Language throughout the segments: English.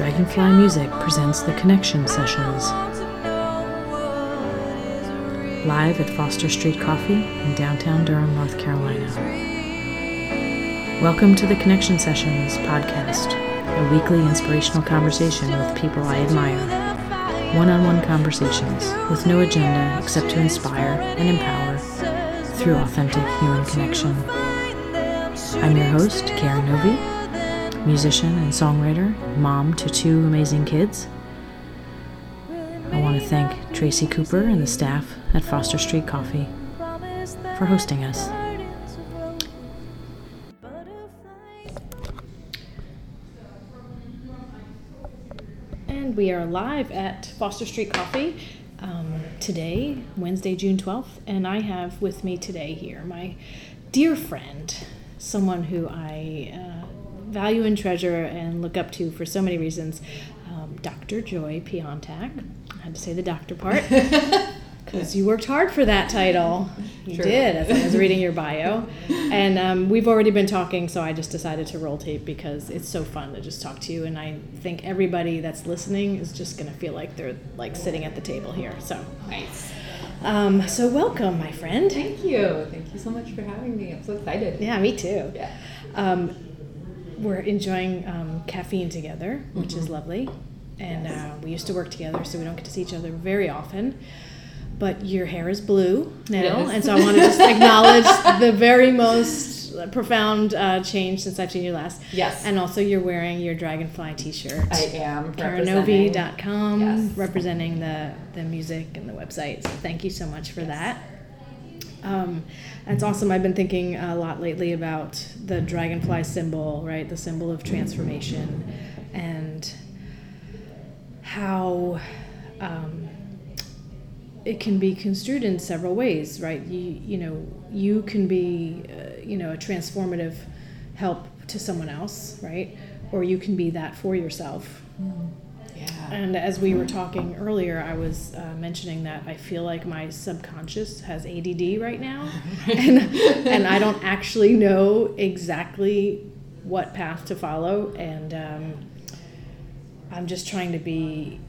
Dragonfly Music presents the Connection Sessions. Live at Foster Street Coffee in downtown Durham, North Carolina. Welcome to the Connection Sessions podcast, a weekly inspirational conversation with people I admire. One on one conversations with no agenda except to inspire and empower through authentic human connection. I'm your host, Karen Novy, musician and songwriter, mom to two amazing kids. I want to thank Tracy Cooper and the staff at Foster Street Coffee for hosting us. And we are live at Foster Street Coffee um, today, Wednesday, June 12th, and I have with me today here my dear friend, someone who I uh, value and treasure and look up to for so many reasons, um, Dr. Joy Piontak. I had to say the doctor part. Because you worked hard for that title. You True. did, as I was reading your bio. And um, we've already been talking, so I just decided to roll tape because it's so fun to just talk to you. And I think everybody that's listening is just going to feel like they're like sitting at the table here. So, Nice. um, so welcome, my friend. Thank you. Thank you so much for having me. I'm so excited. Yeah, me too. Yeah. Um, we're enjoying um, caffeine together, which is Mhm. lovely. And Yes. uh, we used to work together, so we don't get to see each other very often. But your hair is blue now, Yes. and so I want to just acknowledge the very most profound uh, change since I've seen you last. Yes. And also, you're wearing your Dragonfly T-shirt. I am representing. KarenNovy.com, Yes. representing the, the music and the website. So thank you so much for that. Um, that's awesome. I've been thinking a lot lately about the dragonfly symbol, right? The symbol of transformation, and how um, it can be construed in several ways, right? You you know you can be uh, you know a transformative help to someone else, right? Or you can be that for yourself. Yeah. And as we were talking earlier, I was uh, mentioning that I feel like my subconscious has ADD right now, and and I don't actually know exactly what path to follow, and um, I'm just trying to be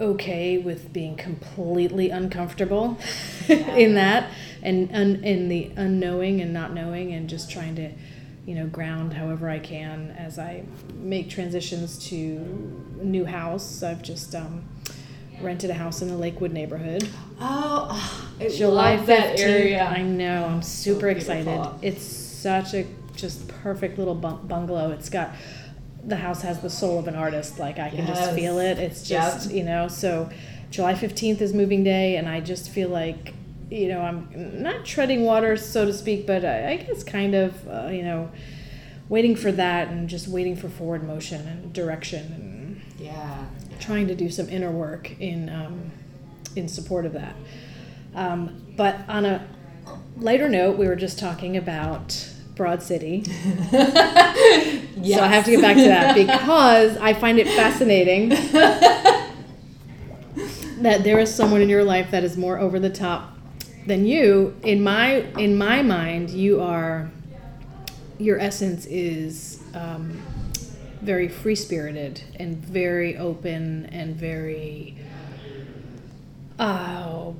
okay with being completely uncomfortable in that, and un, in the unknowing and not knowing, and just trying to you know ground however I can as I make transitions to new house. I've just um, rented a house in the Lakewood neighborhood. Oh, oh, I July love that 15th. area. I know. I'm super excited. It's such a just perfect little bung- bungalow. It's got the house has the soul of an artist. Like I can just feel it. It's just Yep. you know. So July 15th is moving day, and I just feel like you know I'm not treading water, so to speak, but I, I guess kind of uh, you know waiting for that and just waiting for forward motion and direction and Yeah. trying to do some inner work in um, in support of that. Um, but on a lighter note, we were just talking about Broad City, yes. so I have to get back to that because I find it fascinating that there is someone in your life that is more over the top than you. In my in my mind, you are your essence is um, very free spirited and very open and very oh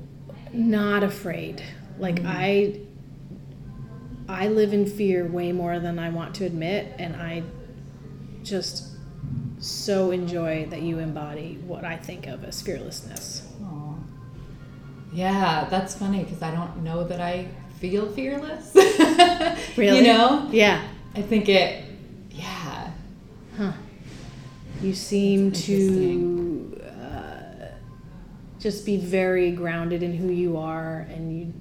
not afraid. Like I I live in fear way more than I want to admit and I just so enjoy that you embody what I think of as fearlessness. Yeah, that's funny because I don't know that I feel fearless. Really? You know? Yeah. I think it, yeah. Huh. You seem to uh, just be very grounded in who you are and you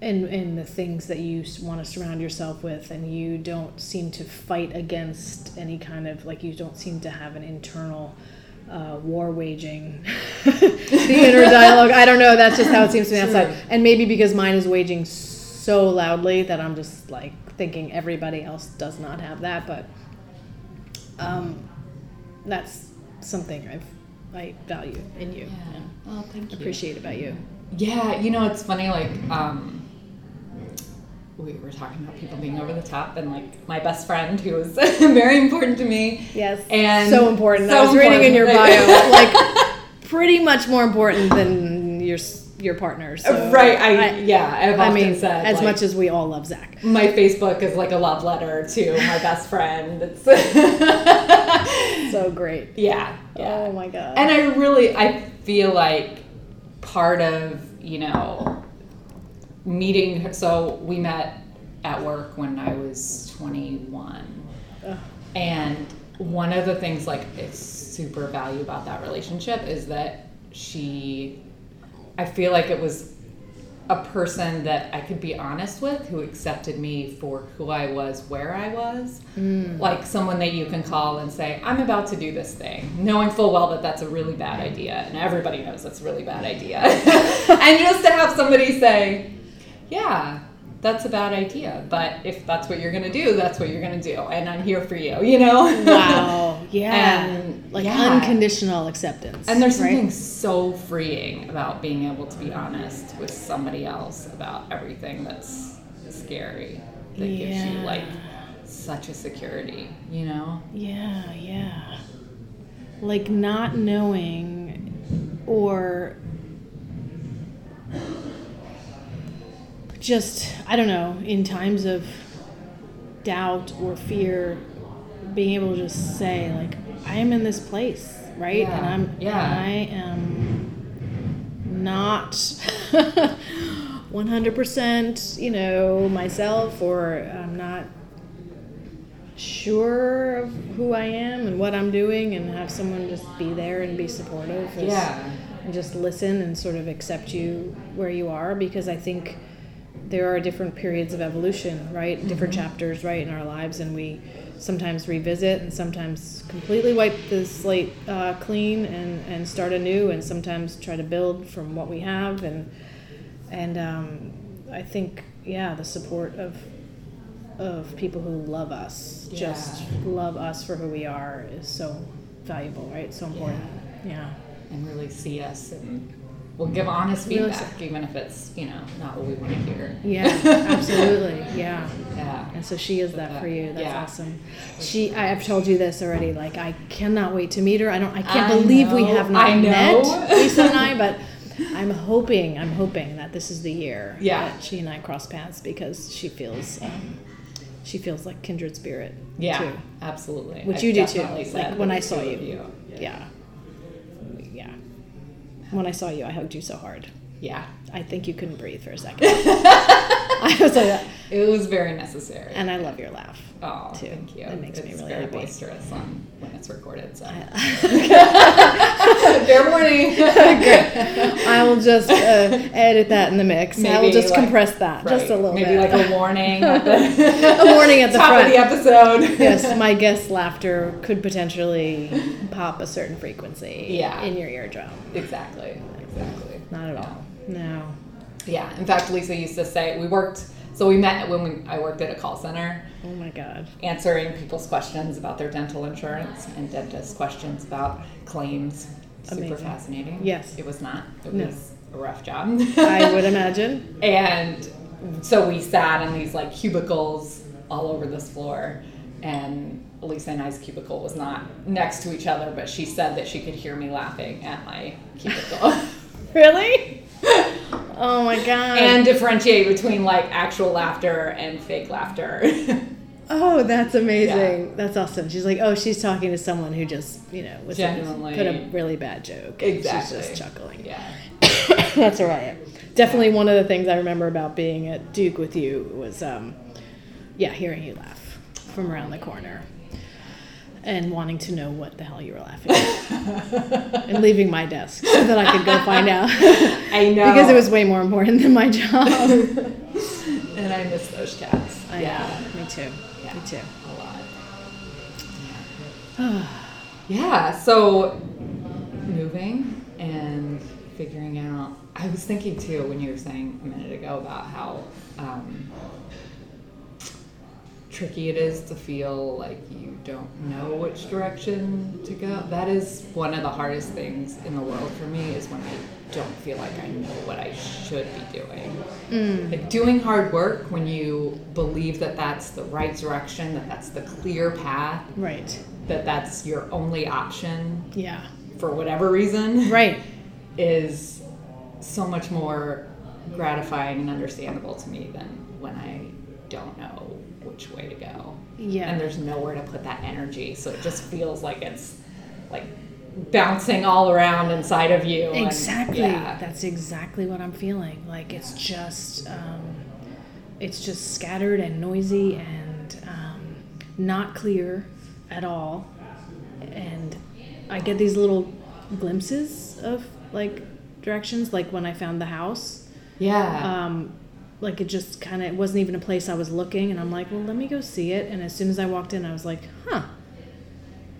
and and the things that you want to surround yourself with and you don't seem to fight against any kind of like you don't seem to have an internal uh, war waging the inner dialogue i don't know that's just how it seems to me outside Sure. and maybe because mine is waging so loudly that i'm just like thinking everybody else does not have that but um, that's something I've I value in you Yeah. and Oh, thank you. appreciate about you. Yeah, you know, it's funny, like, um, we were talking about people being over the top and like my best friend who was very important to me. Yes. And so important. so I was reading in your bio, like pretty much more important than your your partner. So uh, right. I, yeah. I've I mean, said as like, much as we all love Zach. my Facebook is like a love letter to my best friend. It's So great. yeah. Yeah. Oh my god. And I really, I feel like part of, you know, meeting her, so we met at work when I was 21. Ugh. And one of the things, like, it's super value about that relationship is that she, I feel like it was a person that I could be honest with who accepted me for who I was, where I was. Mm. Like someone that you can call and say, I'm about to do this thing, knowing full well that that's a really bad idea. And everybody knows that's a really bad idea. and just to have somebody say, Yeah, that's a bad idea. But if that's what you're going to do, that's what you're going to do. And I'm here for you, you know? wow. Yeah. And, like yeah. unconditional acceptance. And there's right? something so freeing about being able to be honest with somebody else about everything that's scary that gives you like such a security, you know? Yeah, yeah. Like not knowing or just, I don't know, in times of doubt or fear, being able to just say, like, I am in this place, right? Yeah, And I'm, yeah. I am not 100%, you know, myself, or I'm not sure of who I am and what I'm doing, and have someone just be there and be supportive. is- Yeah. And just listen and sort of accept you where you are because I think there are different periods of evolution, right? Different chapters, right, in our lives, and we sometimes revisit and sometimes completely wipe the slate uh, clean and, and start anew, and sometimes try to build from what we have. And and um, I think, yeah, the support of of people who love us, just love us for who we are, is so valuable, right? So important. Yeah. And really see us and we'll give honest feedback, even if it's, you know, not what we want to hear. Yeah, absolutely. Yeah. Yeah. And so she is that for you. That's Yeah. awesome. She, I have told you this already. Like, I cannot wait to meet her. I don't. I can't I believe we have not I know. met, Lisa and I. But I'm hoping. I'm hoping that this is the year Yeah. that she and I cross paths because she feels, um, she feels like kindred spirit. Yeah, Too. absolutely. Which I've you do too. Like when I saw you. you. Yeah. Yeah. When I saw you, I hugged you so hard. Yeah. I think you couldn't breathe for a second. I was like. It was very necessary. and I love your laugh. Oh, too. thank you. It makes me really very happy. boisterous on when it's recorded. So I, fair warning. I will just uh, edit that in the mix. I will just like- compress that just a little Maybe bit. Maybe like a warning. A warning at the top front. of the episode. yes, my guest laughter could potentially pop a certain frequency Yeah. in your eardrum. exactly. Exactly. Not at all. No. Yeah. In fact, Lisa used to say we worked. So we met when we, I worked at a call center, Oh my God. answering people's questions about their dental insurance and dentist questions about claims. Amazing. Super fascinating. Yes. It was not. It No. was a rough job. I would imagine. And so we sat in these like cubicles all over this floor. And Lisa and I's cubicle was not next to each other, but she said that she could hear me laughing at my cubicle. Really? Oh my God. and differentiate between like actual laughter and fake laughter. Oh, that's amazing. That's awesome. She's like, oh, she's talking to someone who just, you know, was Genuinely. put a really bad joke. exactly. She's just chuckling. Yeah. that's all right. Definitely one of the things I remember about being at Duke with you was, um, yeah, hearing you laugh from around the corner and wanting to know what the hell you were laughing at and leaving my desk so that I could go find out I know. because it was way more important than my job. and I miss those chats. I yeah. know. Me too. Yeah. Me too. A lot. Yeah, so moving and figuring out. I was thinking too when you were saying a minute ago about how um, tricky it is to feel like you don't know which direction to go. That is one of the hardest things in the world for me is when I don't feel like I know what I should be doing. Mm. Like doing hard work when you believe that that's the right direction, that that's the clear path, Right. that that's your only option Yeah. for whatever reason, Right. is so much more gratifying and understandable to me than when I don't know which way to go. Yeah. And there's nowhere to put that energy. So it just feels like it's like bouncing all around inside of you. and- Exactly. yeah. That's exactly what I'm feeling. Like it's just, um, it's just scattered and noisy and um, not clear at all. And I get these little glimpses of like directions, like when I found the house. Yeah. Um, like it just kind of wasn't even a place I was looking, and I'm like, well, let me go see it. And as soon as I walked in, I was like, huh,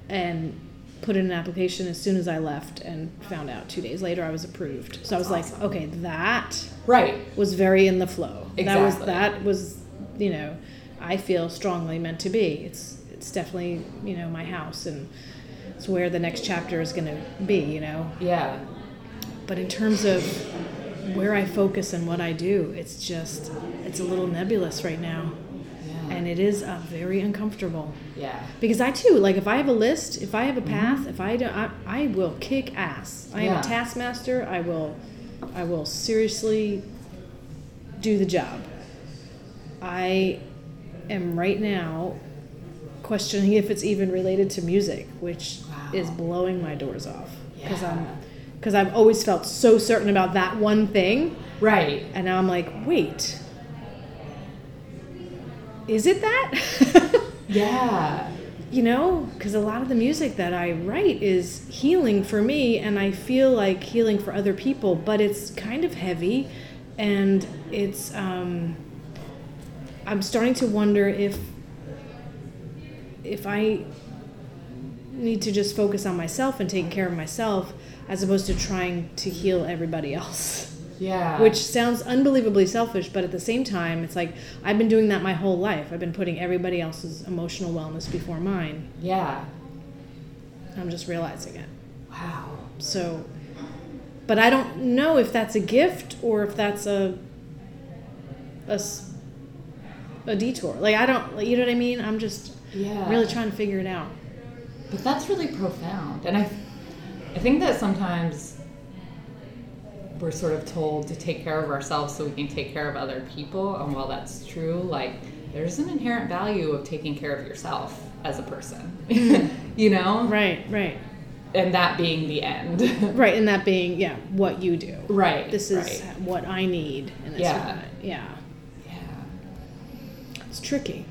and put in an application as soon as I left, and found out two days later I was approved. So I was like, okay, that right. was very in the flow. That was Exactly. that was, you know, I feel strongly meant to be. It's it's definitely you know my house, and it's where the next chapter is going to be. You know, Yeah. but in terms of where I focus and what I do, it's just it's a little nebulous right now, Yeah. and it is uh, very uncomfortable. yeah. Because I too like if I have a list, if I have a path, if I don't, I, I will kick ass. I am a taskmaster. I will, I will seriously do the job. I am right now questioning if it's even related to music, which Wow. is blowing my doors off. Because I'm, Yeah. Because I've always felt so certain about that one thing, Right. and now I'm like, wait, is it that? Yeah. you know because a lot of the music that i write is healing for me and i feel like healing for other people but it's kind of heavy and it's um, i'm starting to wonder if if i need to just focus on myself and taking care of myself as opposed to trying to heal everybody else Yeah. which sounds unbelievably selfish but at the same time it's like i've been doing that my whole life i've been putting everybody else's emotional wellness before mine Yeah. i'm just realizing it Wow. so but i don't know if that's a gift or if that's a a, a detour like i don't you know what i mean i'm just Yeah. really trying to figure it out But that's really profound. And I, I think that sometimes we're sort of told to take care of ourselves so we can take care of other people. And while that's true, like there's an inherent value of taking care of yourself as a person, you know? right right And that being the end. right and that being yeah what you do right. this is right. what i need in this Yeah. moment yeah Yeah. it's tricky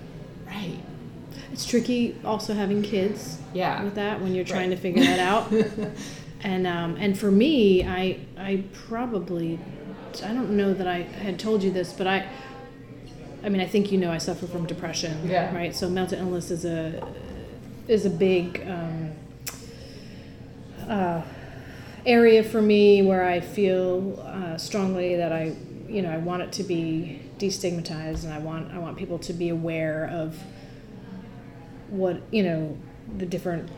Right. It's tricky also having kids Yeah. with that when you're trying Right. to figure that out. and um, and for me, I I probably I don't know that I had told you this, but I I mean I think you know I suffer from depression. Yeah. Right. So mental illness is a is a big um, uh, area for me where I feel uh, strongly that I you know I want it to be destigmatized and I want I want people to be aware of what you know the different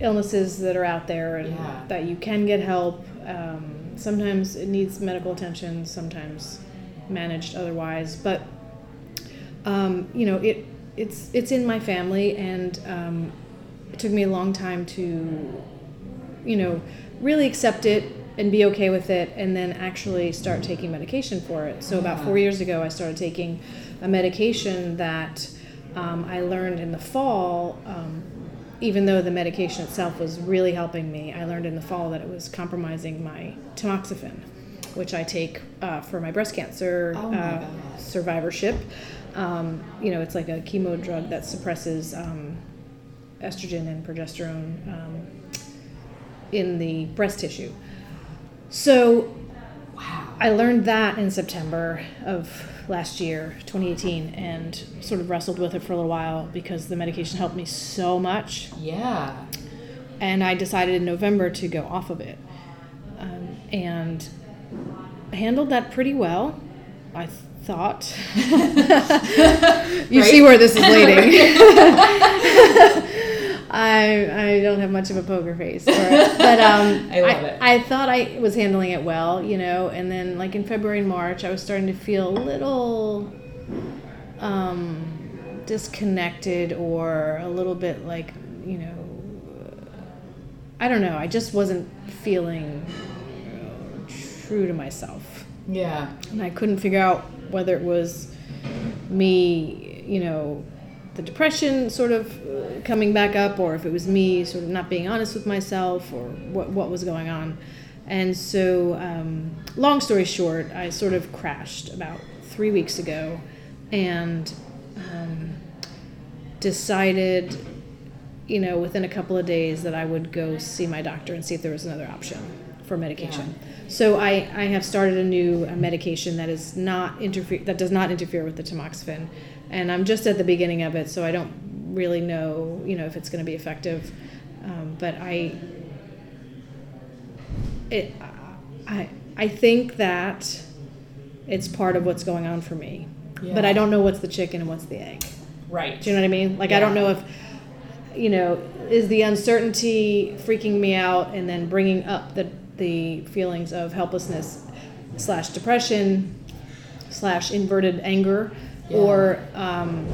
illnesses that are out there and Yeah. that you can get help. Um, sometimes it needs medical attention sometimes managed otherwise. But um, you know it it's it's in my family and um, it took me a long time to you know really accept it and be okay with it and then actually start taking medication for it. So about four years ago i started taking a medication that um, i learned in the fall um, even though the medication itself was really helping me i learned in the fall that it was compromising my tamoxifen which i take uh, for my breast cancer Oh my uh, survivorship um, you know it's like a chemo drug that suppresses um, estrogen and progesterone um, in the breast tissue. So Wow. I learned that in September of last year, 2018, and sort of wrestled with it for a little while because the medication helped me so much. Yeah. And I decided in November to go off of it. Um, and handled that pretty well, I thought. you see where this is leading. I I don't have much of a poker face for it, but um, I love it. I thought I was handling it well, you know, and then like in February and March, I was starting to feel a little um, disconnected or a little bit like you know, I don't know. I just wasn't feeling true to myself, Yeah. and I couldn't figure out whether it was me, you know, the depression sort of uh, coming back up, or if it was me sort of not being honest with myself, or what what was going on. And so, um, long story short, I sort of crashed about three weeks ago, and um, decided, you know, within a couple of days that I would go see my doctor and see if there was another option for medication. So I, I have started a new uh, medication that is not interfere that does not interfere with the tamoxifen, and I'm just at the beginning of it, so I don't really know, you know, if it's going to be effective. Um, but I, it, I, I think that it's part of what's going on for me, Yeah. but I don't know what's the chicken and what's the egg. Right. Do you know what I mean? Like, I don't know if, you know, is the uncertainty freaking me out and then bringing up the, the feelings of helplessness slash depression slash inverted anger or, um,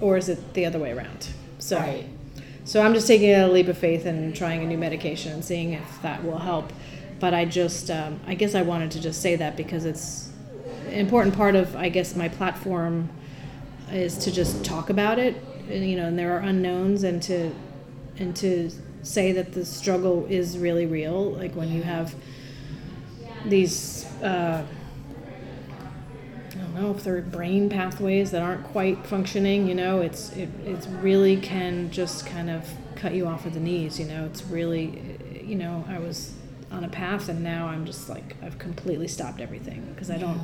or is it the other way around? So, Right. so I'm just taking a leap of faith and trying a new medication and seeing if that will help. But I just, um, I guess I wanted to just say that because it's an important part of, I guess, my platform is to just talk about it, and, you know, and there are unknowns, and to, and to say that the struggle is really real. Like when you have these, uh, know if they're brain pathways that aren't quite functioning. You know, it's it it's really can just kind of cut you off at the knees. You know, it's really, you know, I was on a path and now I'm just like I've completely stopped everything because I don't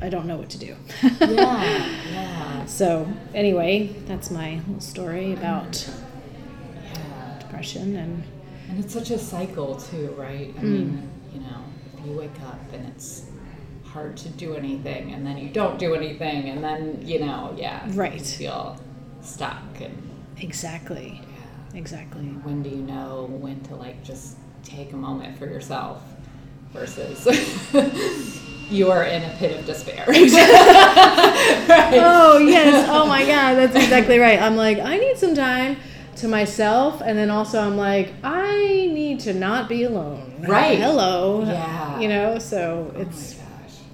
I don't know what to do. Yeah. Yeah. So anyway, that's my little story about Yeah. depression and And it's such a cycle too, right? I Mm. mean, you know, if you wake up and it's hard to do anything and then you don't do anything and then, you know, yeah. Right. You feel stuck and exactly, yeah. exactly. When do you know when to like just take a moment for yourself versus you are in a pit of despair. right. Oh yes. Oh my God, that's exactly right. I'm like, I need some time to myself, and then also I'm like, I need to not be alone. Right. Hello. Yeah. You know, so Oh it's gosh.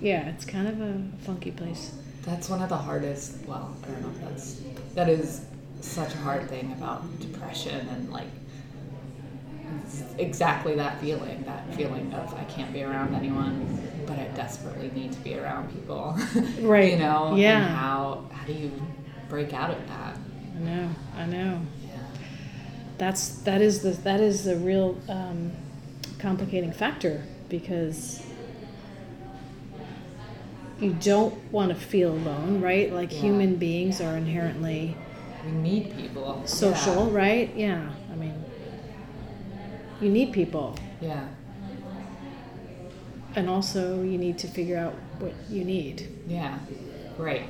Yeah, it's kind of a funky place. That's one of the hardest. Well, I don't know if that's that is such a hard thing about depression and like it's exactly that feeling. That feeling of I can't be around anyone, but I desperately need to be around people. Right. you know. Yeah. And how how do you break out of that? I know. I know. Yeah. That's that is the that is the real um, complicating factor because you don't want to feel alone, right? Like Yeah. human beings are inherently We need people. social, right? Yeah. I mean, you need people, Yeah. yeah. and also you need to figure out what you need. Yeah. Right.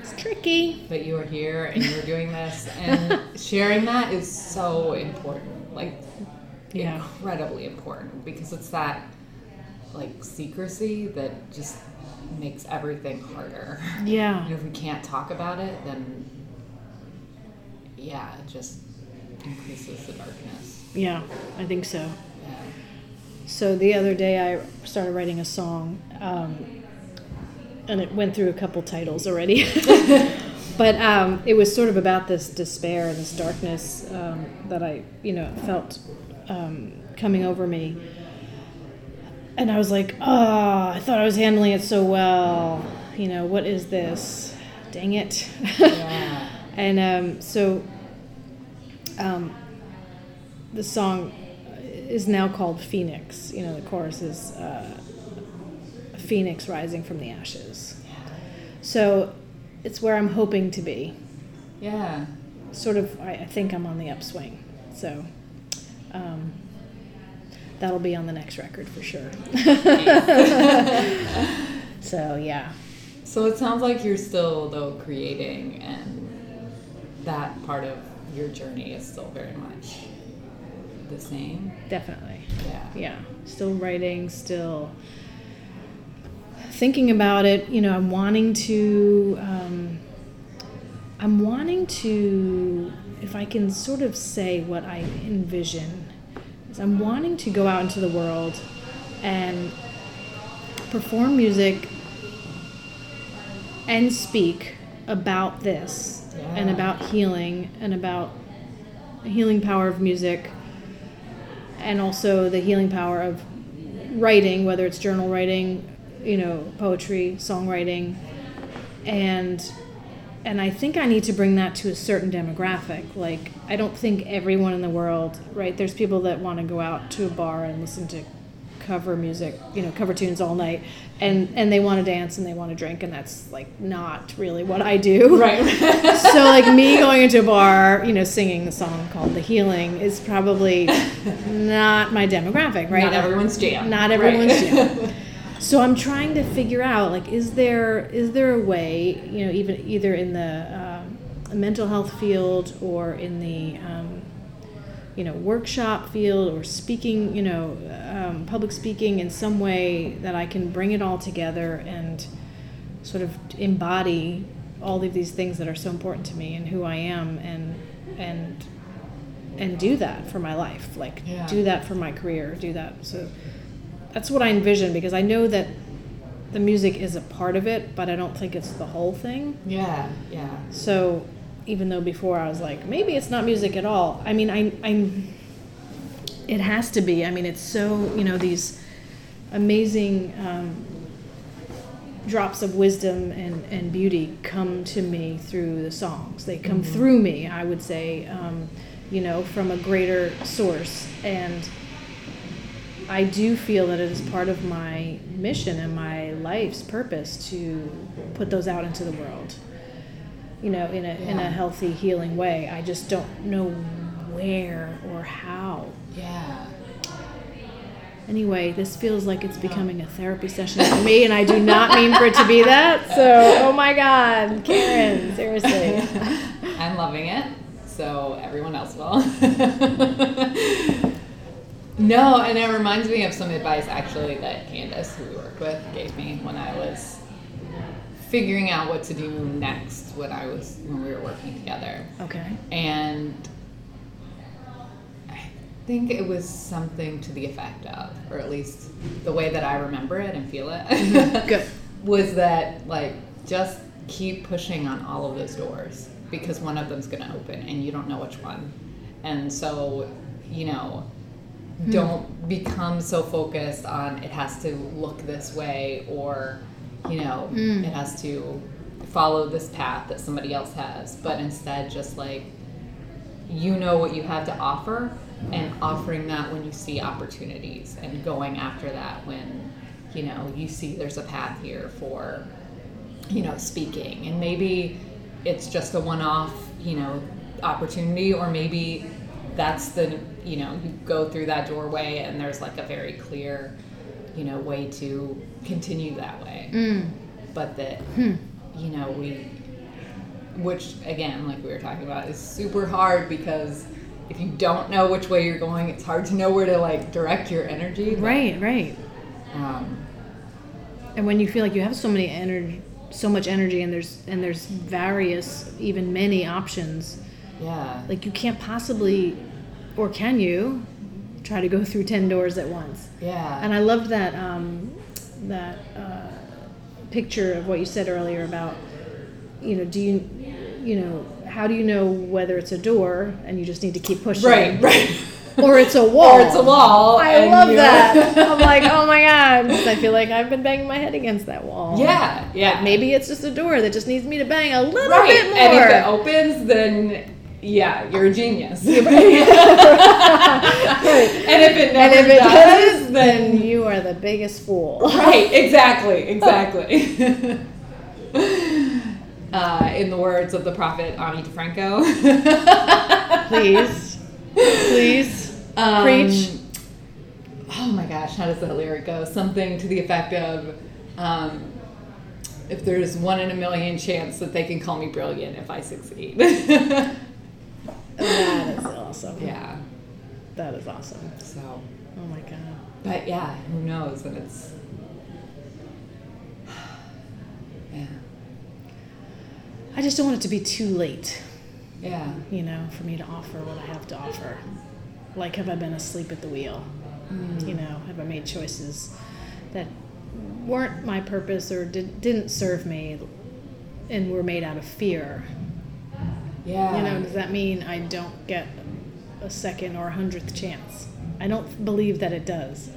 It's tricky. But you are here and you're doing this and sharing that is so important. Like Yeah. incredibly important because it's that like secrecy that just makes everything harder. Yeah. And if we can't talk about it, then yeah, it just increases the darkness. Yeah, I think so. Yeah. So the other day I started writing a song, um, and it went through a couple titles already. but um, it was sort of about this despair and this darkness um, that I, you know, felt um, coming over me. And I was like, oh, I thought I was handling it so well. You know, what is this? Dang it. Yeah. and um, so um, the song is now called Phoenix. You know, the chorus is uh, a phoenix rising from the ashes. So it's where I'm hoping to be. Yeah. Sort of, I, I think I'm on the upswing. So um, that'll be on the next record for sure. so yeah. So it sounds like you're still though creating and that part of your journey is still very much the same. Definitely. Yeah. Yeah. Still writing, still thinking about it. You know, I'm wanting to. Um, I'm wanting to, if I can sort of say what I envision, is I'm wanting to go out into the world and perform music and speak about this and about healing and about the healing power of music and also the healing power of writing, whether it's journal writing, you know, poetry, songwriting, and and I think I need to bring that to a certain demographic. Like I don't think everyone in the world, right? There's people that want to go out to a bar and listen to cover music, you know, cover tunes all night, and and they want to dance and they want to drink, and that's like not really what I do. Right. so like me going into a bar, you know, singing the song called "The Healing" is probably not my demographic, right? Not everyone's jam. Not everyone's Right. jam. So I'm trying to figure out like, is there is there a way, you know, even either in the um, mental health field or in the um, you know workshop field or speaking, you know, um, public speaking in some way that I can bring it all together and sort of embody all of these things that are so important to me and who I am and and and do that for my life like Yeah. do that for my career do that so that's what I envision because I know that the music is a part of it but I don't think it's the whole thing Yeah, yeah. so even though before I was like maybe it's not music at all I mean I I'm it has to be I mean it's so you know these amazing um, drops of wisdom and, and beauty come to me through the songs. They come through me, I would say, um, you know, from a greater source. And I do feel that it is part of my mission and my life's purpose to put those out into the world, you know, in a, in a healthy, healing way. I just don't know where or how. Yeah. Anyway, this feels like it's becoming a therapy session for me, and I do not mean for it to be that. So, oh my God, Karen, seriously. I'm loving it, so everyone else will. no, and it reminds me of some advice actually that Candace, who we worked with, gave me when I was figuring out what to do next when I was when we were working together. Okay. And I think it was something to the effect of, or at least the way that I remember it and feel it. Good. was that like just keep pushing on all of those doors because one of them's going to open and you don't know which one. And so, you know, don't become so focused on it has to look this way or, you know, Mm. it has to follow this path that somebody else has, but instead just like you know what you have to offer and offering that when you see opportunities and going after that when you know you see there's a path here for you know speaking and maybe it's just a one-off you know opportunity or maybe that's the you know you go through that doorway and there's like a very clear you know way to continue that way Mm. but that Hmm. you know we which again like we were talking about is super hard because if you don't know which way you're going it's hard to know where to like direct your energy but, Right, right. um, And when you feel like you have so many energy, so much energy, and there's and there's various, even many options, yeah like you can't possibly, or can you, try to go through ten doors at once? yeah And I loved that um, that uh, picture of what you said earlier about, you know, do you, you know, how do you know whether it's a door and you just need to keep pushing, right right or it's a wall? or it's a wall I love that. I'm like, oh my god, I feel like I've been banging my head against that wall. yeah yeah Maybe it's just a door that just needs me to bang a little right bit more. and if it opens then yeah you're a genius and if it And never if it does, does, then you are the biggest fool. right exactly exactly uh, in the words of the prophet Ani DiFranco Please, please. Um, Preach. Oh my gosh, how does that lyric go? Something to the effect of, um, if there's one in a million chance that they can call me brilliant if I succeed. That is awesome. yeah. That is awesome. So, Oh my god. but yeah, who knows? And it's yeah, I just don't want it to be too late, yeah, you know, for me to offer what I have to offer. Like, have I been asleep at the wheel? Mm. You know, have I made choices that weren't my purpose or did, didn't serve me and were made out of fear? Yeah. You know, does that mean I don't get a second or a hundredth chance? I don't believe that it does,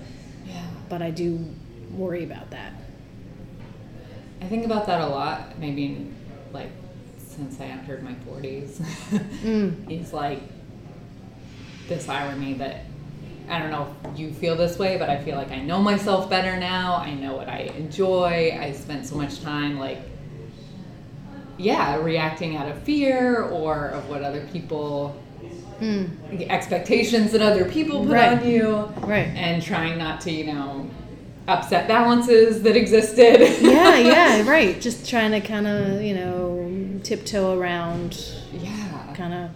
yeah. but I do worry about that. I think about that a lot. Maybe like since I entered my forties, Mm. it's like this irony that I don't know if you feel this way, but I feel like I know myself better now. I know what I enjoy. I spent so much time like yeah, reacting out of fear or of what other people Mm. the expectations that other people put Right. on you Right. and trying not to, you know, upset balances that existed. yeah, yeah, right. Just trying to kind of, you know, tiptoe around, Yeah. kind of.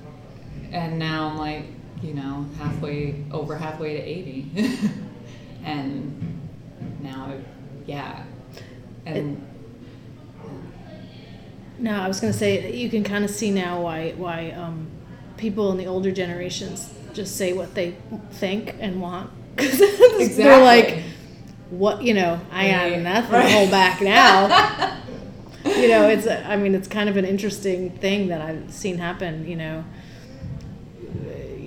And now I'm like, you know, halfway over halfway to 80. and now yeah. And No, I was going to say you can kind of see now why why um, people in the older generations just say what they think and want. 'Cause They're like, what you know, I got nothing right. to hold back now. you know, it's I mean, it's kind of an interesting thing that I've seen happen. You know,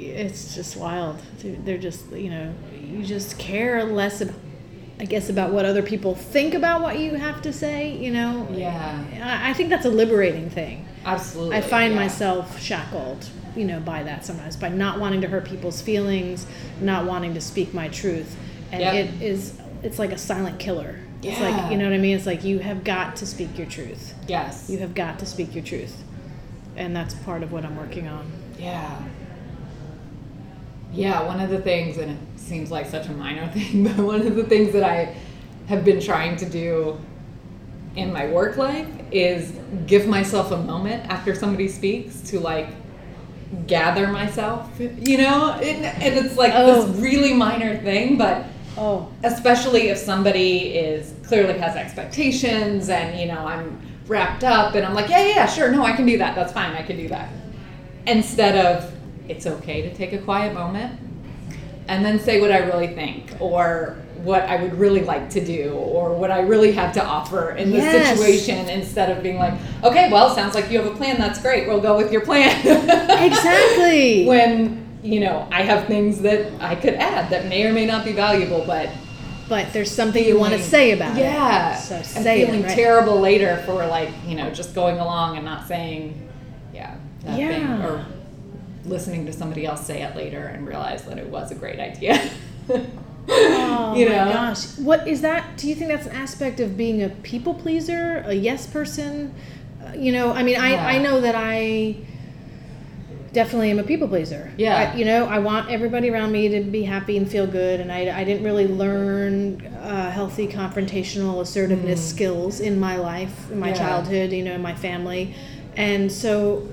it's just wild. They're just you know, you just care less about. I guess about what other people think about what you have to say, you know. yeah, I I think that's a liberating thing. absolutely. I find yeah. myself shackled, you know, by that sometimes, by not wanting to hurt people's feelings, not wanting to speak my truth, and Yep. it is it's like a silent killer. Yeah. It's like you know what I mean. It's like you have got to speak your truth. Yes. You have got to speak your truth, and that's part of what I'm working on. Yeah. Yeah, one of the things, and it seems like such a minor thing, but one of the things that I have been trying to do in my work life is give myself a moment after somebody speaks to like gather myself, you know? And, and it's like Oh. this really minor thing, but Oh, especially if somebody is clearly has expectations and you know i'm wrapped up and i'm like yeah yeah yeah, sure no i can do that that's fine i can do that instead of it's okay to take a quiet moment and then say what i really think or what i would really like to do or what i really have to offer in this Yes. situation instead of being like okay well sounds like you have a plan that's great we'll go with your plan exactly. when you know i have things that i could add that may or may not be valuable but but there's something you want to say about yeah. it. So and say feeling it. Right? terrible later for like you know just going along and not saying yeah that thing Yeah. or listening to somebody else say it later and realize that it was a great idea. Oh you my gosh. What is that? Do you think that's an aspect of being a people pleaser, a yes person? Uh, you know, I mean, I, Yeah. I know that I definitely am a people pleaser. Yeah. I, you know, I want everybody around me to be happy and feel good, and I, I didn't really learn uh, healthy confrontational assertiveness skills in my life, in my Mm. Yeah. childhood, you know, in my family. And so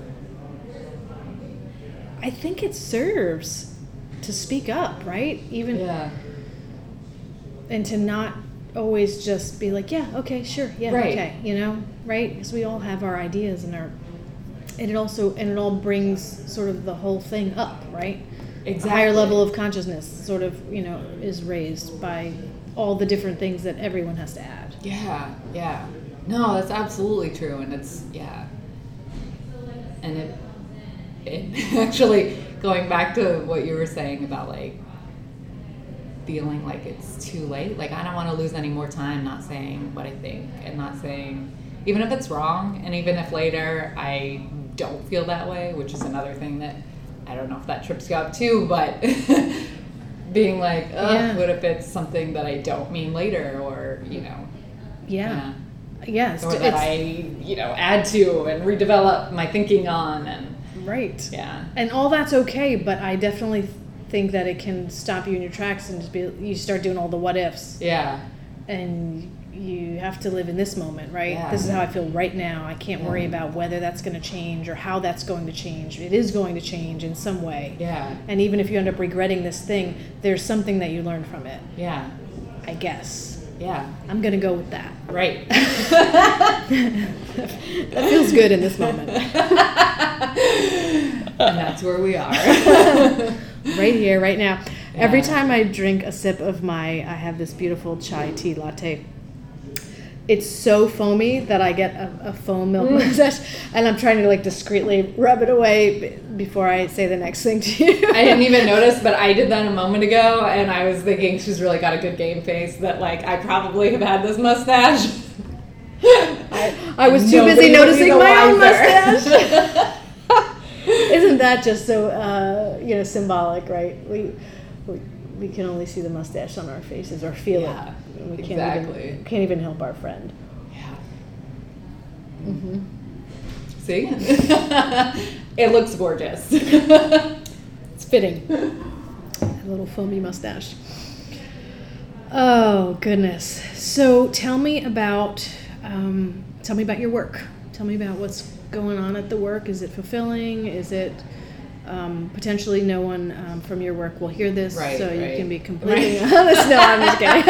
I think it serves to speak up, right? Even yeah. and to not always just be like, yeah, okay, sure, yeah, Right. okay, you know, right? Because we all have our ideas and our, and it also and it all brings sort of the whole thing up, right? Exactly. A higher level of consciousness, sort of, you know, is raised by all the different things that everyone has to add. Yeah, yeah. No, that's absolutely true, and it's yeah. And it, it actually going back to what you were saying about like feeling like it's too late. Like I don't want to lose any more time not saying what I think and not saying even if it's wrong, and even if later I don't feel that way, which is another thing that I don't know if that trips you up too, but being like, Ugh, Yeah. what if it's something that I don't mean later, or you know, Yeah, yeah, it's, or that I, you know, add to and redevelop my thinking on, and right. yeah, And all that's okay, but I definitely think that it can stop you in your tracks and just be you start doing all the what ifs. yeah, and you have to live in this moment, right? Yeah. This is how I feel right now. I can't worry about whether that's going to change or how that's going to change. It is going to change in some way. Yeah. And even if you end up regretting this thing, there's something that you learned from it, Yeah. I guess. Yeah. I'm going to go with that. Right. That feels good in this moment. and that's where we are. right here, right now. Every time I drink a sip of my, I have this beautiful chai tea latte. It's so foamy that I get a, a foam milk Mm. mustache, and I'm trying to like discreetly rub it away b- before I say the next thing to you. I didn't even notice, but I did that a moment ago, and I was thinking she's really got a good game face. That like I probably have had this mustache. I, I was too busy noticing my own mustache. Isn't that just so uh, you know symbolic, right? We, we we can only see the mustache on our faces or feel Yeah, it. We can't exactly. even can't even help our friend. yeah. hmm See, it looks gorgeous. It's fitting. a little foamy mustache. Oh goodness! So tell me about um, tell me about your work. Tell me about what's going on at the work. Is it fulfilling? Is it um, potentially no one um, from your work will hear this, Right, so you can be completely Right. honest? No, I'm just kidding.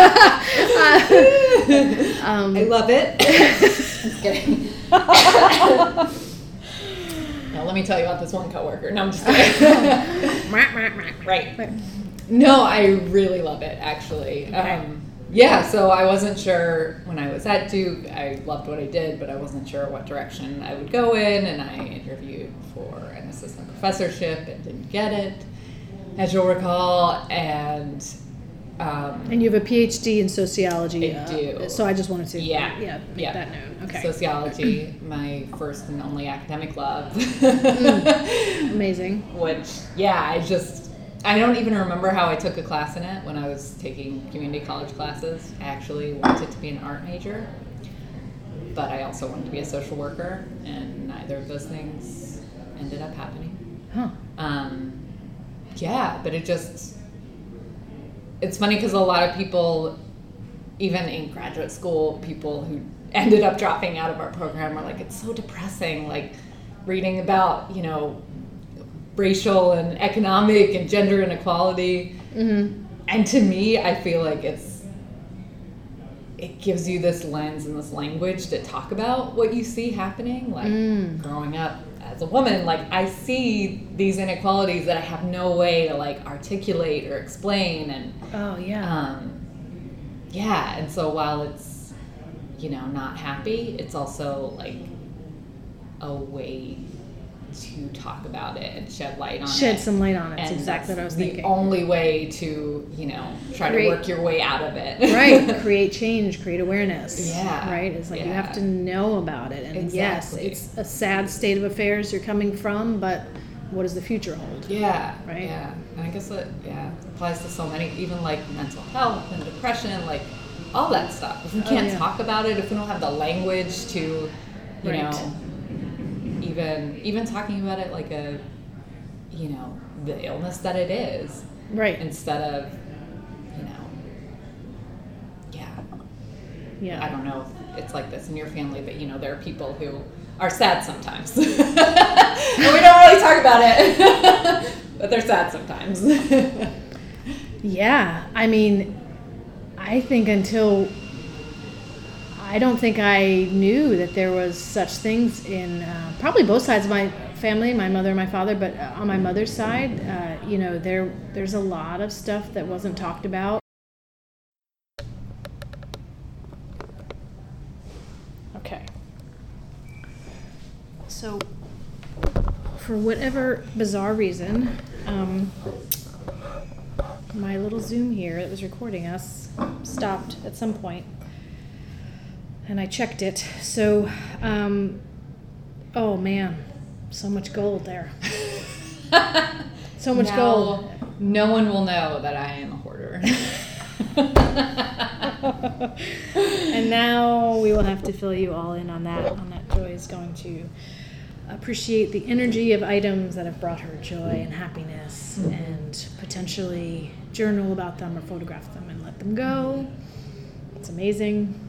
um, I love it. just kidding. now let me tell you about this one coworker. No, I'm just kidding. right. No, I really love it actually. Okay. Yeah, so I wasn't sure when I was at Duke. I loved what I did, but I wasn't sure what direction I would go in. And I interviewed for an assistant professorship and didn't get it, as you'll recall. And um, And you have a PhD in sociology. I uh, do. So I just wanted to Yeah, yeah make yeah. that known. Okay. sociology, my first and only academic love. Amazing. Which, yeah, I just, I don't even remember how I took a class in it when I was taking community college classes. I actually wanted to be an art major, but I also wanted to be a social worker, and neither of those things ended up happening. Huh. Um, yeah, but it just, it's funny because a lot of people, even in graduate school, people who ended up dropping out of our program are like, it's so depressing, like reading about, you know, racial and economic and gender inequality. Mm-hmm. And to me, I feel like it's, it gives you this lens and this language to talk about what you see happening. Like Mm. growing up as a woman, like I see these inequalities that I have no way to like articulate or explain. And Oh yeah. um, yeah, and so while it's, you know, not happy, it's also like a way to talk about it and shed light on it. Shed some light on it. That's exactly that's what I was the thinking. only way to, you know, try Create- to work your way out of it. right. Create change, create awareness. Yeah, Right? It's like you have to know about it. And yes, it's a sad state of affairs you're coming from, but what does the future hold? Yeah. Right? Yeah. And I guess it yeah applies to so many, even like mental health and depression, like all that stuff. If we Oh, can't yeah. talk about it, if we don't have the language to, you Right. know, even even talking about it like a, you know, the illness that it is, Right. instead of, you know, yeah, yeah. I don't know if it's like this in your family, but you know, there are people who are sad sometimes. and we don't really talk about it. but they're sad sometimes. Yeah, I mean, I think until I don't think I knew that there was such things in uh, probably both sides of my family, my mother and my father. But uh, on my mother's side, uh, you know, there there's a lot of stuff that wasn't talked about. Okay. So, for whatever bizarre reason, um, my little Zoom here that was recording us stopped at some point, and I checked it. So, um, oh man, so much gold there. So much Now, gold. No one will know that I am a hoarder. and now we will have to fill you all in on that. On that, Joy is going to appreciate the energy of items that have brought her joy and happiness, and potentially journal about them or photograph them and let them go. It's amazing.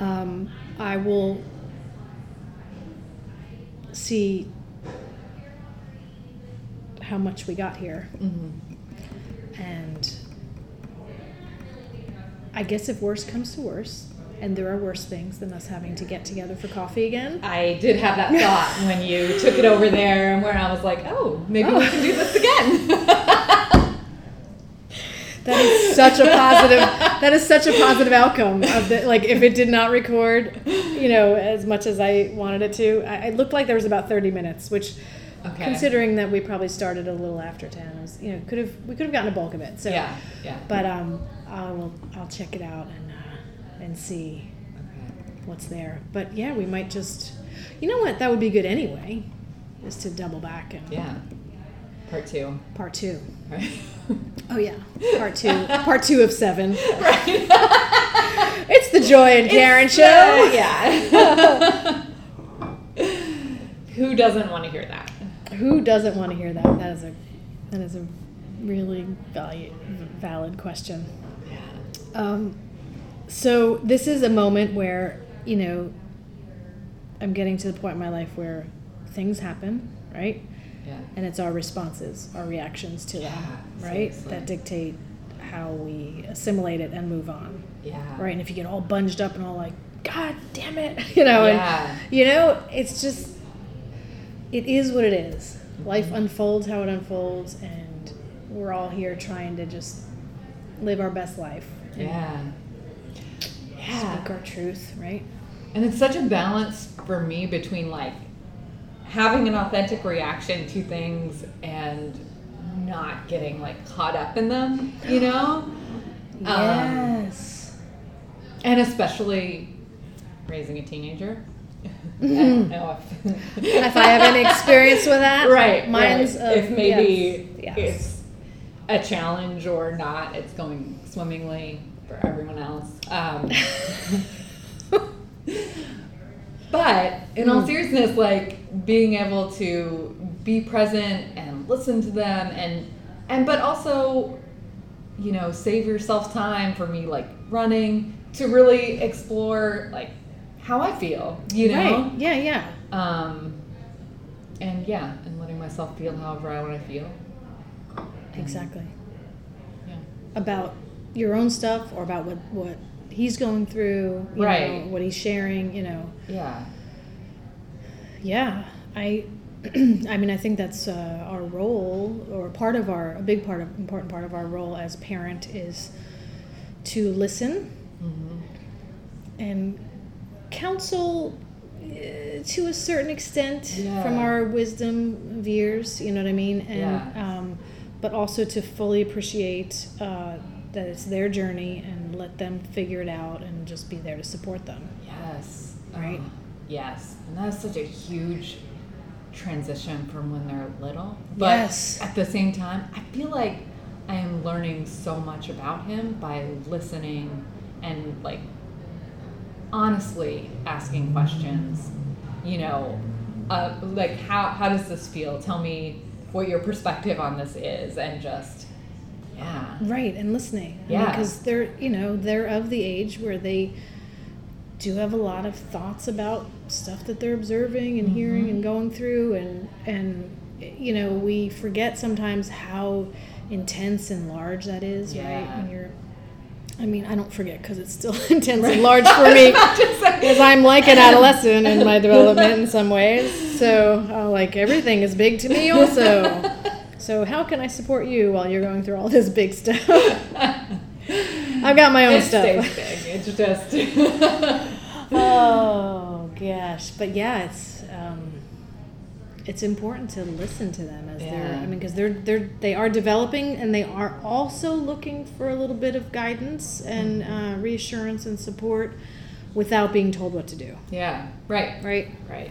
Um, I will see how much we got here. Mm-hmm. And I guess if worse comes to worse, and there are worse things than us having to get together for coffee again. I did have that thought when you took it over there, and where I was like, oh, maybe we can do this again. That is such a positive. that is such a positive outcome of the like. If it did not record, you know, as much as I wanted it to, I, it looked like there was about thirty minutes, which, Okay. considering that we probably started a little after ten, was you know could have we could have gotten a bulk of it. So yeah, yeah. But um, I will I'll check it out and uh, and see Okay. what's there. But yeah, we might just, you know what? That would be good anyway, is to double back and Yeah. Part two. part two. Right. Oh yeah, part two. part two of seven. right. It's the Joy and Karen show. yeah. Who doesn't want to hear that? Who doesn't want to hear that? That is a that is a really value, valid question. Yeah. Um, so this is a moment where you know I'm getting to the point in my life where things happen, right? Yeah. And it's our responses, our reactions to them, right? seriously. That dictate how we assimilate it and move on, Yeah. right? And if you get all bunged up and all like, God damn it, you know, Yeah. and you know, it's just, it is what it is. Life Mm-hmm. unfolds how it unfolds, and we're all here trying to just live our best life. Yeah. Yeah. Speak our truth, right? And it's such a balance for me between like having an authentic reaction to things and not getting like caught up in them, you know? Um, Yes. and especially raising a teenager. I don't if, if I have any experience with that, right, mine's right. of- if maybe yes, yes. it's a challenge or not, it's going swimmingly for everyone else. Um, but in all Mm. seriousness, like being able to be present and listen to them, and and but also, you know, save yourself time for me, like running to really explore like how I feel, you know. Right. Yeah, yeah. Um, and yeah, and letting myself feel however I want to feel. Exactly. Yeah. About your own stuff or about what, what he's going through, you Right. know, what he's sharing, you know. Yeah. Yeah. I I mean, I think that's uh, our role or part of our a big part of important part of our role as parent is to listen Mm-hmm. and counsel uh, to a certain extent Yeah. from our wisdom of years you know what i mean and Yeah. um, but also to fully appreciate uh, that it's their journey and let them figure it out and just be there to support them Yes. Right. Oh, yes. And that's such a huge transition from when they're little. But Yes. at the same time, I feel like I am learning so much about him by listening and like honestly asking questions. You know, uh, like how how does this feel? Tell me what your perspective on this is, and just yeah, right and listening. Yeah. because they're you know they're of the age where they do have a lot of thoughts about stuff that they're observing and hearing Mm-hmm. and going through and and you know we forget sometimes how intense and large that is right? When you're i mean i don't forget because it's still intense and large for me because i'm like an adolescent in my development in some ways. So uh, like everything is big to me also so how can i support you while you're going through all this big stuff? I've got my own it stuff. It's just oh gosh. But yeah it's um, it's important to listen to them as they're Yeah. i mean because they're they're they are developing and they are also looking for a little bit of guidance and uh, reassurance and support without being told what to do. Yeah, right, right? Right.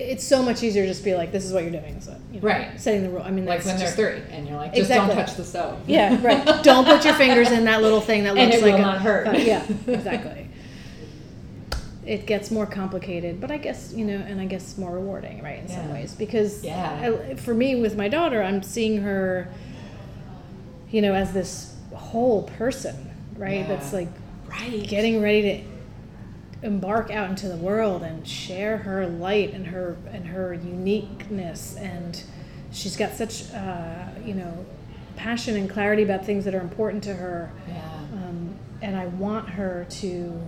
It's so much easier to just be like this is what you're doing so you know, Right. setting the rule i mean Like when they're just, three, and you're like, just Exactly. don't touch the stove. yeah right don't put your fingers in that little thing that And looks it like will a not hurt. uh, yeah exactly it gets more complicated but i guess you know and i guess more rewarding right in some ways because Yeah. I, for me with my daughter i'm seeing her you know as this whole person right Yeah. that's like Right. getting ready to embark out into the world and share her light and her and her uniqueness. And she's got such uh, you know passion and clarity about things that are important to her. Yeah. um, and I want her to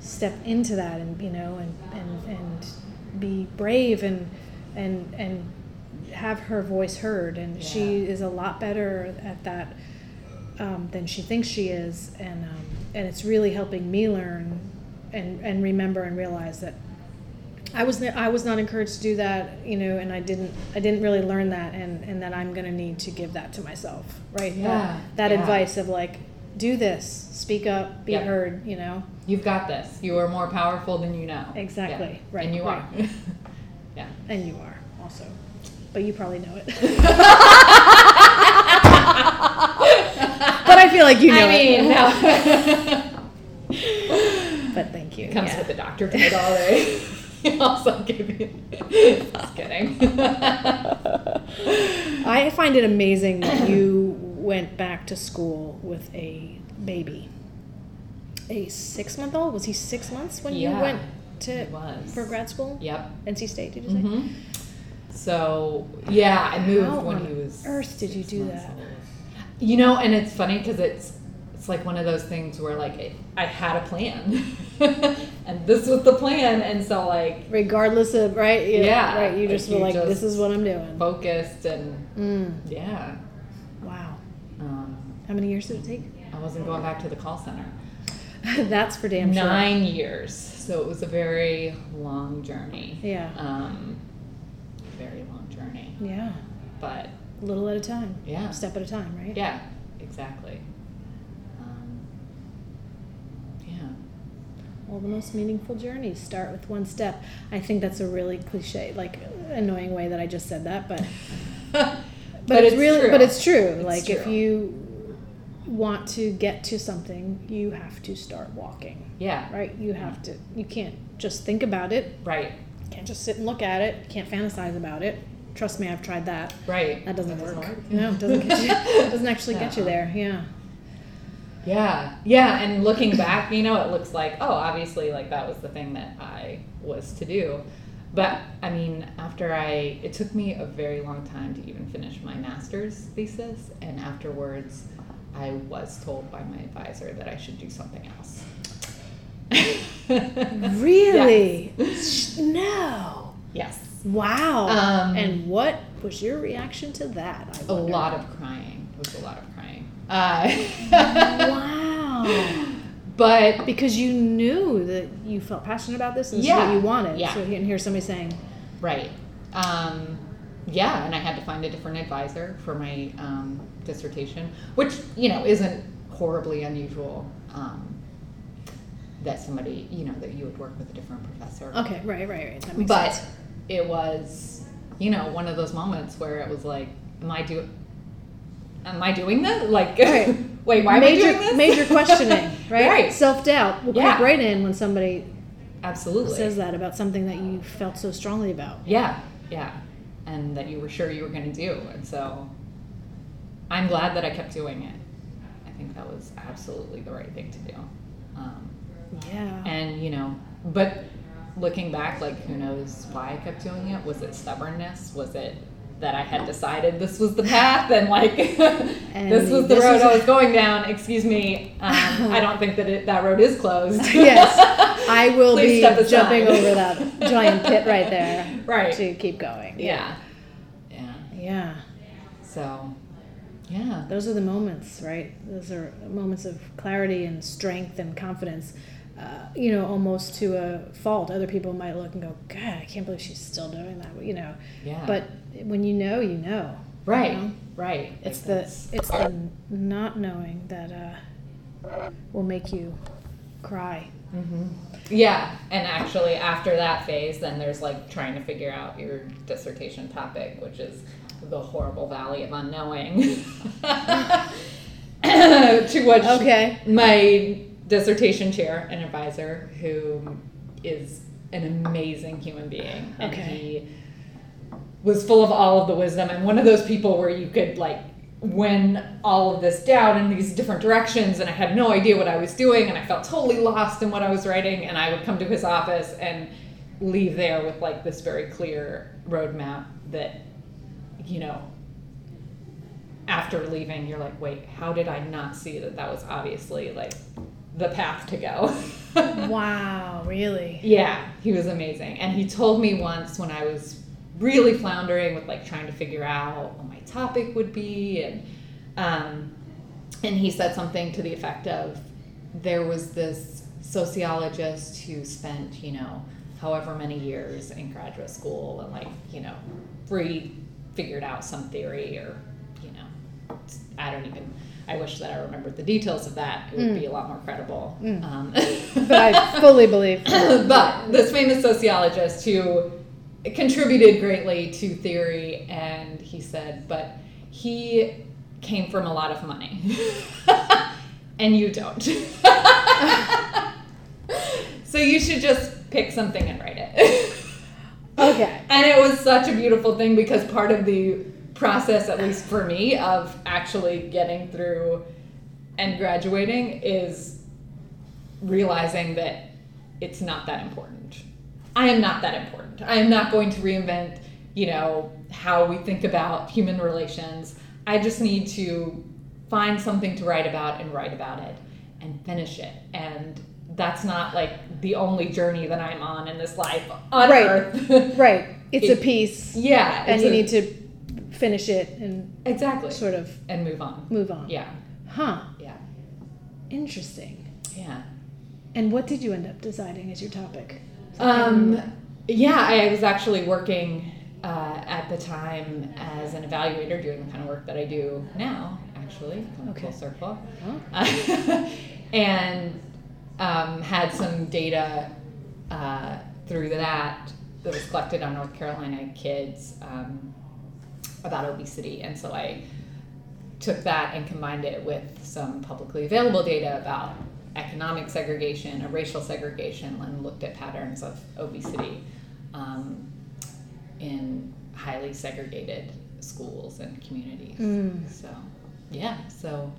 step into that and you know and and and be brave and and and have her voice heard. And she is a lot better at that um, than she thinks she is. And um, and it's really helping me learn and and remember and realize that I was I was not encouraged to do that, you know, and I didn't I didn't really learn that, and and that I'm gonna need to give that to myself, right? Yeah, That, that yeah. advice of like, do this, speak up, be Yep. heard, you know. You've got this. You are more powerful than you know. Exactly. Yeah. Right, And you right. are. yeah. And you are also, but you probably know it. but I feel like you know I mean, it. no. But thank you. Comes yeah. with the doctor title, right? He also give you. Just kidding. I find it amazing that you went back to school with a baby. A six month old? Was he six months when you went to was. for grad school? yep. NC State, did you say? hmm So yeah, I moved How when on he was. earth did you do that? old. You know, and it's funny because it's it's like one of those things where like it, I had a plan, and this was the plan, and so like Regardless of right, yeah, Yeah, right. You like just were you like, "This is what I'm doing." focused and Mm, yeah. wow. Um, How many years did it take? I wasn't going back to the call center. That's for damn sure. Nine years, so it was a very long journey. Yeah, Um, very long journey, yeah. but A little at a time. yeah, Step at a time, right? yeah, exactly. Um, yeah. All the most meaningful journeys start with one step. I think that's a really cliche, like annoying way that I just said that, but but, But it's, it's really true. but it's true. It's like if you want to get to something, you have to start walking. Yeah. Right? You have to you can't just think about it. Right. You can't just sit and look at it. You can't fantasize about it. Trust me, I've tried that. Right. That doesn't That work. No, it doesn't get you it doesn't actually get you there. Yeah. Yeah, yeah, and looking back, you know, it looks like, oh, obviously, like that was the thing that I was to do. But I mean, after I, it took me a very long time to even finish my master's thesis, and afterwards, I was told by my advisor that I should do something else. Really? Sh- No. Yes. Wow. Um, and what was your reaction to that? I A lot of crying. It was a lot of crying. Uh, Wow. but Because you knew that you felt passionate about this and this is what you wanted. Yeah. So and here's somebody saying, Right. Um, yeah, and I had to find a different advisor for my um, dissertation, which you know isn't horribly unusual. Um, that somebody you know that you would work with a different professor. okay, right, right, right. But sense. it was you know one of those moments where it was like, am I do? Am I doing this? Like, Right. wait, why major, am I doing this? major questioning, right? Right. Self doubt will Yeah. creep right in when somebody Absolutely. says that about something that you felt so strongly about. Yeah, yeah. And that you were sure you were going to do. And so I'm glad that I kept doing it. I think that was absolutely the right thing to do. Um, Yeah. and, you know, but looking back, like, who knows why I kept doing it? Was it stubbornness? Was it that I had decided this was the path and, like, this was the this road is- I was going down? Excuse me. Um, I don't think that it, that road is closed. yes, I will be jumping over that giant pit right there Right. to keep going. Yeah. Yeah. Yeah. So, yeah. Those are the moments, right? Those are moments of clarity and strength and confidence. Uh, you know, almost to a fault. Other people might look and go, "God, I can't believe she's still doing that." You know, Yeah. but when you know, you know. you Right, know? right. It's Like the that's- it's the not knowing that uh, will make you cry. Mm-hmm. yeah, and actually after that phase, then there's like trying to figure out your dissertation topic, which is the horrible valley of unknowing. to which Okay. my dissertation chair and advisor, who is an amazing human being, and Okay. he was full of all of the wisdom and one of those people where you could like when all of this doubt in these different directions and I had no idea what I was doing and I felt totally lost in what I was writing and I would come to his office and leave there with like this very clear roadmap that you know after leaving you're like wait how did I not see that that was obviously like the path to go wow, really? yeah he was amazing and he told me once when I was really floundering with like trying to figure out what my topic would be and um, and he said something to the effect of there was this sociologist who spent you know however many years in graduate school and like you know re figured out some theory or you know i don't even i wish that i remembered the details of that. It would be a lot more credible. Um, But I fully believe. but this famous sociologist who contributed greatly to theory, and he said, but he came from a lot of money, and you don't. so you should just pick something and write it. Okay. And it was such a beautiful thing because part of the process, at least for me, of actually getting through and graduating is realizing that it's not that important. I am not that important. I am not going to reinvent, you know, how we think about human relations. I just need to find something to write about and write about it and finish it. And that's not like the only journey that I'm on in this life on Right. earth. Right. It's a piece, yeah. and you a- need to finish it and exactly sort of and move on. move on. Yeah. Huh. Yeah. Interesting. Yeah. And what did you end up deciding as your topic? Um, yeah, I was actually working uh, at the time as an evaluator, doing the kind of work that I do now, actually, come Okay. full circle, Huh? and um, had some data uh, through that that was collected on North Carolina kids um, about obesity, and so I took that and combined it with some publicly available data about economic segregation a racial segregation and looked at patterns of obesity um, in highly segregated schools and communities. Mm. So, yeah, so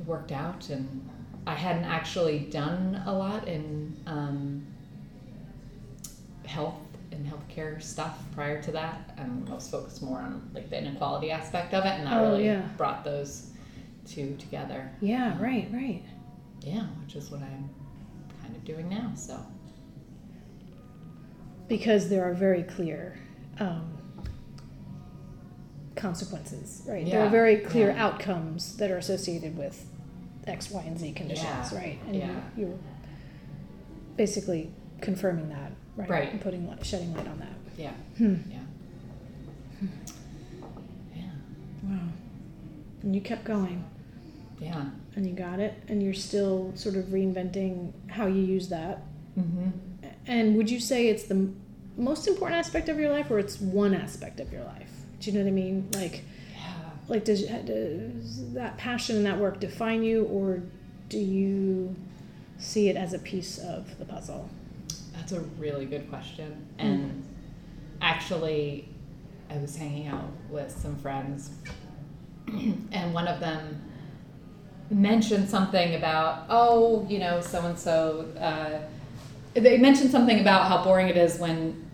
it worked out, and I hadn't actually done a lot in um, health and healthcare stuff prior to that. Um, I was focused more on like the inequality aspect of it, and that Oh, really yeah. brought those two together. Yeah. Right. Right. Yeah, which is what I'm kind of doing now. So Because there are very clear um, consequences, right? There are very clear yeah. outcomes that are associated with X, Y, and Z conditions, Yeah, right? And yeah. you, you're basically confirming that, right? Right. And putting light, shedding light on that. yeah, Hmm. yeah, yeah, Wow. And you kept going, yeah. And you got it, and you're still sort of reinventing how you use that. Mm-hmm. And would you say it's the most important aspect of your life, or it's one aspect of your life? Do you know what I mean? Like, Yeah. like does, does that passion and that work define you, or do you see it as a piece of the puzzle? That's a really good question. And actually, I was hanging out with some friends, and one of them mentioned something about, oh, you know, so and so. They mentioned something about how boring it is when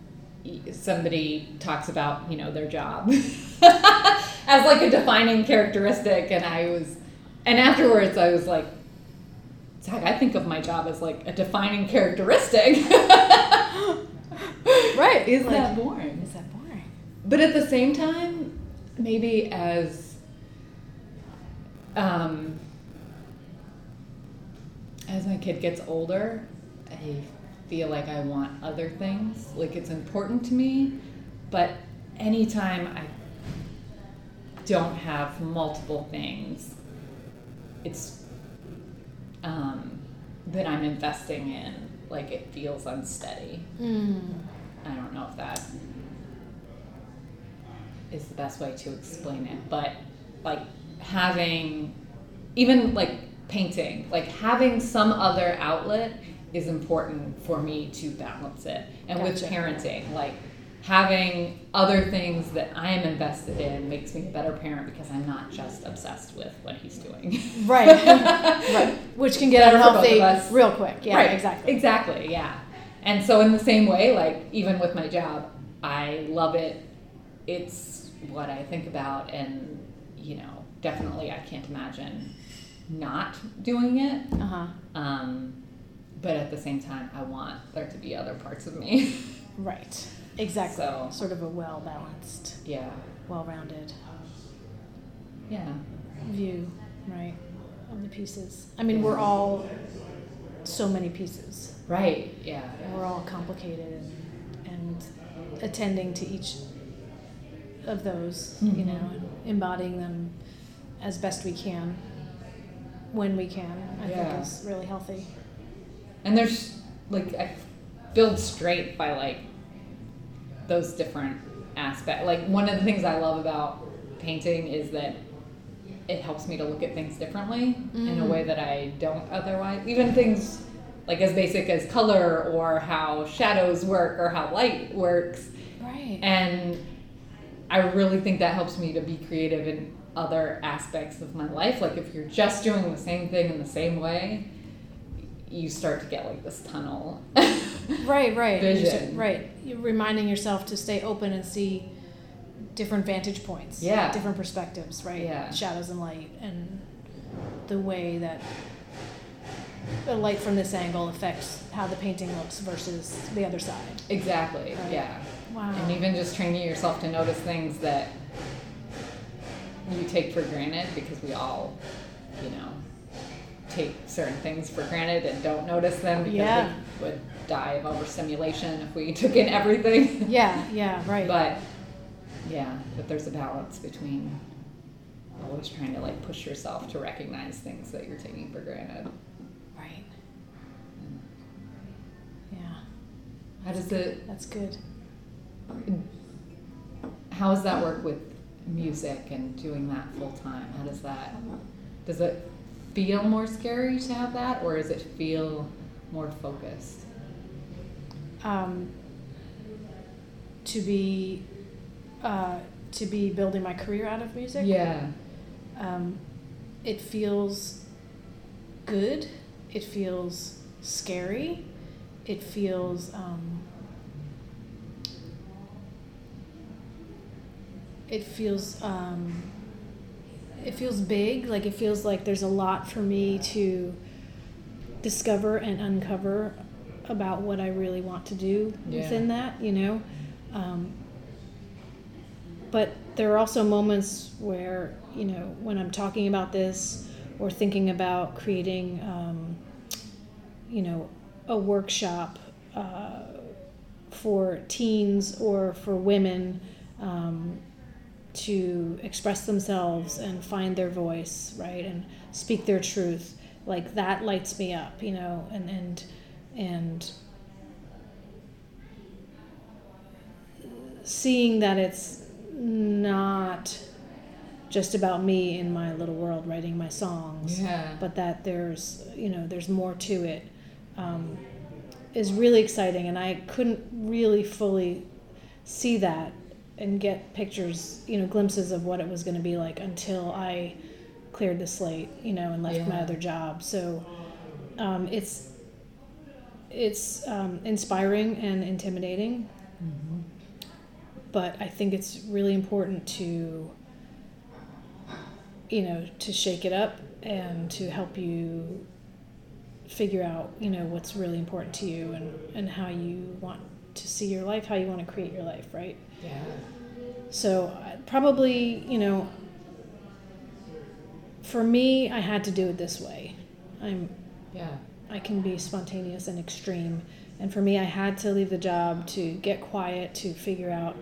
somebody talks about, you know, their job as like a defining characteristic. And I was, and afterwards, I was like, Zach, I think of my job as like a defining characteristic. Right. Is Like- that boring? Is that boring? But at the same time, maybe as um, as my kid gets older, I feel like I want other things. Like it's important to me, but anytime I don't have multiple things, it's um, that I'm investing in. Like it feels unsteady. I don't know if that is the best way to explain it, but like having even like painting, like having some other outlet is important for me to balance it. And with parenting, like having other things that I am invested in makes me a better parent because I'm not just obsessed with what he's doing. Right. right. Which can get unhealthy real quick. Yeah, right. exactly. Exactly, yeah. And so in the same way, like even with my job, I love it. It's what I think about and you know, definitely I can't imagine not doing it. Uh-huh. Um, but at the same time, I want there to be other parts of me. Right. Exactly. So- Sort of a well balanced, yeah. well rounded Yeah. view, right, of the pieces. I mean, we're all so many pieces. Right. Yeah. We're all complicated and, and attending to each of those, you Mhm. know, embodying them as best we can when we can, I Yeah. think is really healthy. And there's like I build straight by like those different aspects. Like one of the things I love about painting is that it helps me to look at things differently in a Mm. way that I don't otherwise. Even things like as basic as color or how shadows work or how light works. Right. And I really think that helps me to be creative in other aspects of my life. Like if you're just doing the same thing in the same way, you start to get like this tunnel. Right, right. Vision. right. You're reminding yourself to stay open and see different vantage points. Yeah. Different perspectives, right? Yeah. Shadows and light and the way that the light from this angle affects how the painting looks versus the other side. exactly. Right. Yeah. Wow. And even just training yourself to notice things that you take for granted because we all, you know, take certain things for granted and don't notice them because Yeah. we would die of overstimulation if we took in everything. yeah, yeah, right. But yeah, but there's a balance between always trying to like push yourself to recognize things that you're taking for granted. right. Mm. Yeah, How does it that's good. how does that work with music and doing that full time? How does that does it feel more scary to have that or does it feel more focused? Um, to be uh, to be building my career out of music. Yeah. um, it feels good. It feels scary. It feels um, it feels um, it feels big. Like it feels like there's a lot for me to discover and uncover about what I really want to do Yeah. within that. You know. Um, but there are also moments where you know when i'm talking about this or thinking about creating um, you know a workshop uh, for teens or for women um, to express themselves and find their voice right and speak their truth like that lights me up you know and and and seeing that it's not just about me in my little world writing my songs Yeah. but that there's you know there's more to it um, is really exciting and i couldn't really fully see that and get pictures you know glimpses of what it was going to be like until i cleared the slate you know and left my other job. So um, it's it's um, inspiring and intimidating. But I think it's really important to, you know, to shake it up and to help you figure out, you know, what's really important to you and, and how you want to see your life, how you want to create your life, right? Yeah. So uh, probably, you know, for me, I had to do it this way. I'm Yeah. I can be spontaneous and extreme. And for me, I had to leave the job to get quiet, to figure out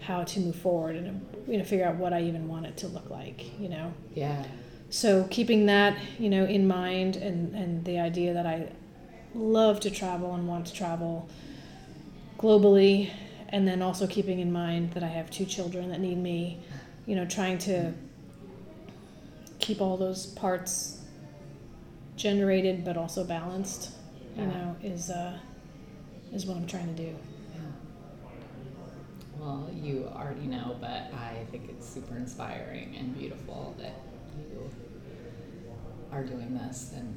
how to move forward and you know figure out what I even want it to look like, you know. Yeah. So keeping that, you know, in mind and and the idea that I love to travel and want to travel globally and then also keeping in mind that I have two children that need me, you know, trying to keep all those parts generated but also balanced, you Yeah. know, is uh is what I'm trying to do. well, you already know, but I think it's super inspiring and beautiful that you are doing this, and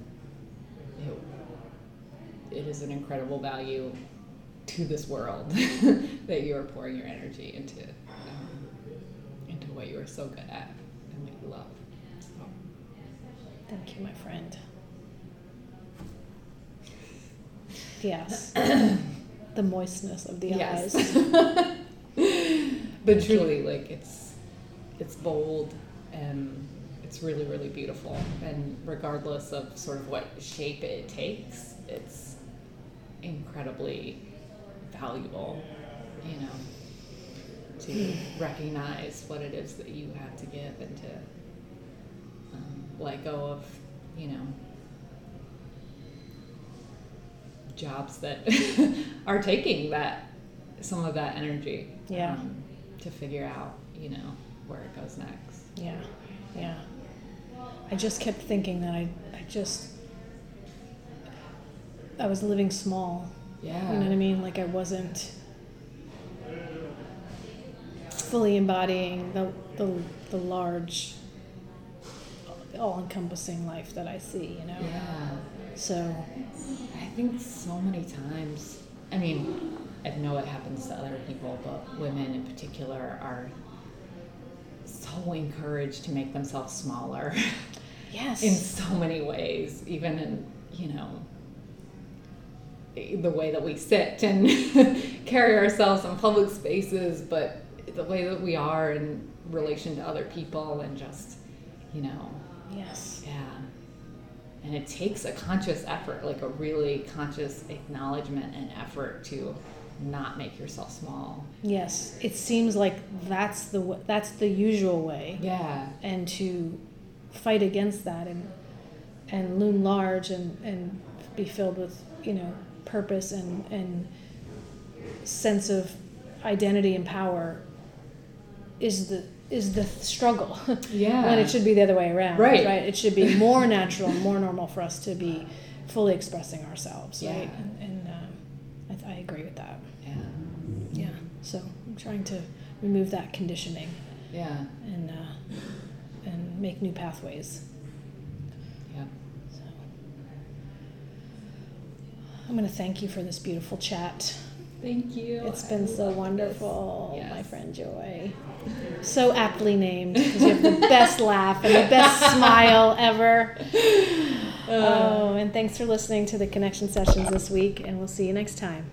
it, it is an incredible value to this world that you are pouring your energy into um, into what you are so good at and what you love. So. Thank you, my friend. Yes. the moistness of the Yes. eyes. but truly, like it's it's bold and it's really really beautiful. And regardless of sort of what shape it takes, it's incredibly valuable. You know, to recognize what it is that you have to give and to um, let go of, you know, jobs that are taking that some of that energy Yeah. um, to figure out you know where it goes next Yeah, yeah. I just kept thinking that I, I just, I was living small. Yeah You know what I mean? Like I wasn't fully embodying the, the, the large, all encompassing life that I see, you know? yeah So, i think so many times i mean i know it happens to other people but women in particular are so encouraged to make themselves smaller yes. in so many ways, even in, you know, the way that we sit and carry ourselves in public spaces, but the way that we are in relation to other people and just, you know, yes. yeah. And it takes a conscious effort, like a really conscious acknowledgement and effort to not make yourself small. Yes. It seems like that's the, w- that's the usual way. Yeah. and to fight against that and and loom large and, and be filled with you know purpose and and sense of identity and power is the is the struggle Yeah. when it should be the other way around Right. right it should be more natural more normal for us to be fully expressing ourselves right Yeah. and, and um, I, I agree with that Yeah. yeah so i'm trying to remove that conditioning Yeah. and uh, and make new pathways. Yeah. So I'm going to thank you for this beautiful chat. Thank you. It's been so wonderful, this. my friend Joy. So aptly named because you have the best laugh and the best smile ever. Uh. Oh, and thanks for listening to the connection sessions this week, and we'll see you next time.